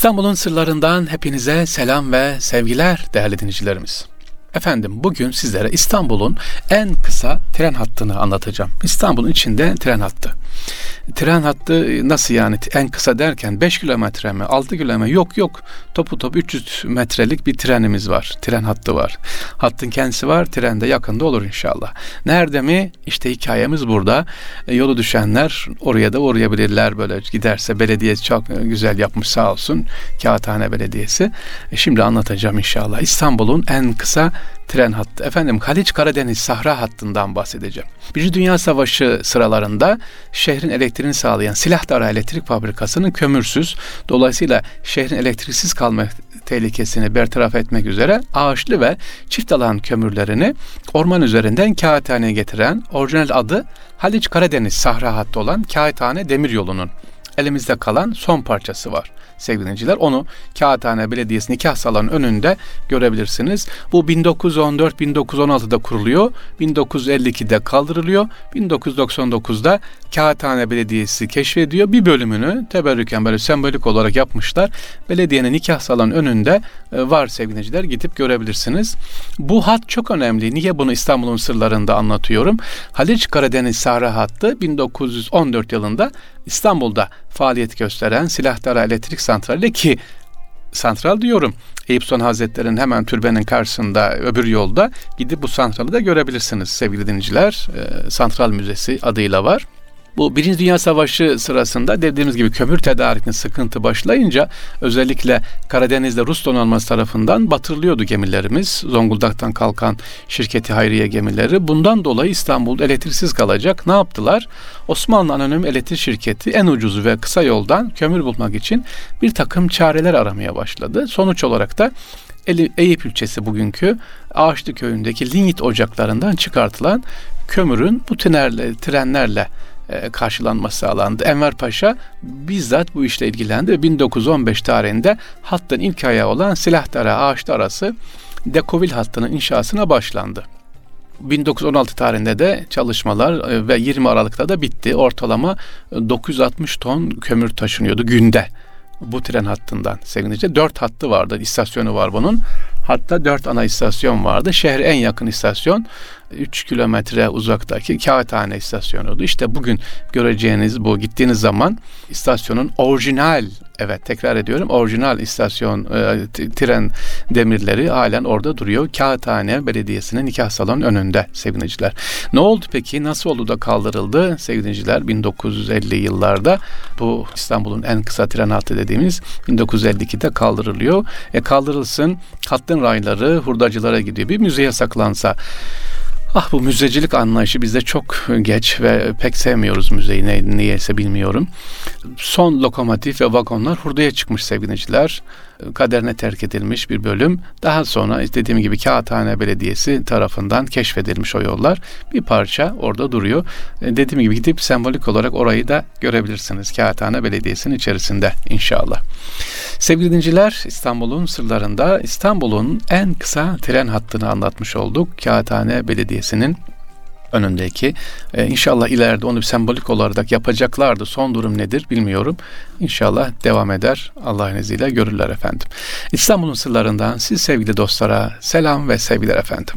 İstanbul'un sırlarından hepinize selam ve sevgiler değerli dinleyicilerimiz. Efendim bugün sizlere İstanbul'un en kısa tren hattını anlatacağım. İstanbul'un içinde tren hattı. Tren hattı nasıl yani en kısa derken 5 kilometre mi 6 kilometre yok yok topu top 300 metrelik bir trenimiz var. Tren hattı var. Hattın kendisi var tren de yakında olur inşallah. Nerede mi? İşte hikayemiz burada. E, yolu düşenler oraya da uğrayabilirler böyle giderse belediye çok güzel yapmış sağ olsun. Kağıthane Belediyesi. E, şimdi anlatacağım inşallah. İstanbul'un en kısa tren hattı. Efendim Haliç Karadeniz Sahra hattından bahsedeceğim. Birinci Dünya Savaşı sıralarında şehrin elektriğini sağlayan Silahdarı Elektrik Fabrikası'nın kömürsüz, dolayısıyla şehrin elektriksiz kalma tehlikesini bertaraf etmek üzere ağaçlı ve çift alan kömürlerini orman üzerinden kağıthaneye getiren orijinal adı Haliç Karadeniz Sahra hattı olan Kağıthane Demiryolu'nun elimizde kalan son parçası var sevgili dinleyiciler. Onu Kağıthane Belediyesi nikah salonun önünde görebilirsiniz. Bu 1914-1916'da kuruluyor. 1952'de kaldırılıyor. 1999'da Kağıthane Belediyesi keşfediyor. Bir bölümünü teberrüken böyle sembolik olarak yapmışlar. Belediyenin nikah salonun önünde e, var sevgili dinleyiciler. Gidip görebilirsiniz. Bu hat çok önemli. Niye bunu İstanbul'un sırlarında anlatıyorum? Haliç Karadeniz Sahra hattı 1914 yılında İstanbul'da faaliyet gösteren Silahdara Elektrik Santrali ki santral diyorum. Eyüp Sultan Hazretleri'nin hemen türbenin karşısında öbür yolda gidip bu santralı da görebilirsiniz sevgili dinleyiciler. E, Santral Müzesi adıyla var. Bu Birinci Dünya Savaşı sırasında dediğimiz gibi kömür tedarikinin sıkıntı başlayınca özellikle Karadeniz'de Rus donanması tarafından batırılıyordu gemilerimiz. Zonguldak'tan kalkan şirketi Hayriye gemileri. Bundan dolayı İstanbul elektriksiz kalacak. Ne yaptılar? Osmanlı Anonim Elektrik Şirketi en ucuzu ve kısa yoldan kömür bulmak için bir takım çareler aramaya başladı. Sonuç olarak da Eyüp ilçesi bugünkü Ağaçlı köyündeki lignit ocaklarından çıkartılan kömürün bu trenlerle karşılanması sağlandı. Enver Paşa bizzat bu işle ilgilendi ve 1915 tarihinde hattın ilk ayağı olan Silahdara Ağaçlı arası Dekovil hattının inşasına başlandı. 1916 tarihinde de çalışmalar e, ve 20 Aralık'ta da bitti. Ortalama 960 ton kömür taşınıyordu günde bu tren hattından sevgili Dört hattı vardı, istasyonu var bunun. Hatta dört ana istasyon vardı. Şehre en yakın istasyon 3 kilometre uzaktaki Kağıthane istasyonuydu. İşte bugün göreceğiniz bu gittiğiniz zaman istasyonun orijinal evet tekrar ediyorum orijinal istasyon e, tren demirleri halen orada duruyor. Kağıthane Belediyesi'nin nikah salonun önünde sevgiliciler. Ne oldu peki? Nasıl oldu da kaldırıldı sevgiliciler 1950 yıllarda bu İstanbul'un en kısa tren hattı dediğimiz 1952'de kaldırılıyor. E kaldırılsın hattın rayları hurdacılara gidiyor. Bir müzeye saklansa Ah bu müzecilik anlayışı bizde çok geç ve pek sevmiyoruz müzeyi ne, niyeyse bilmiyorum. Son lokomotif ve vagonlar hurdaya çıkmış sevgiliciler kaderine terk edilmiş bir bölüm. Daha sonra dediğim gibi Kağıthane Belediyesi tarafından keşfedilmiş o yollar. Bir parça orada duruyor. E, dediğim gibi gidip sembolik olarak orayı da görebilirsiniz. Kağıthane Belediyesi'nin içerisinde inşallah. Sevgili dinciler İstanbul'un sırlarında İstanbul'un en kısa tren hattını anlatmış olduk. Kağıthane Belediyesi'nin önündeki. E, inşallah ileride onu sembolik olarak yapacaklardı. Son durum nedir bilmiyorum. İnşallah devam eder. Allah'ın izniyle görürler efendim. İstanbul'un sırlarından siz sevgili dostlara selam ve sevgiler efendim.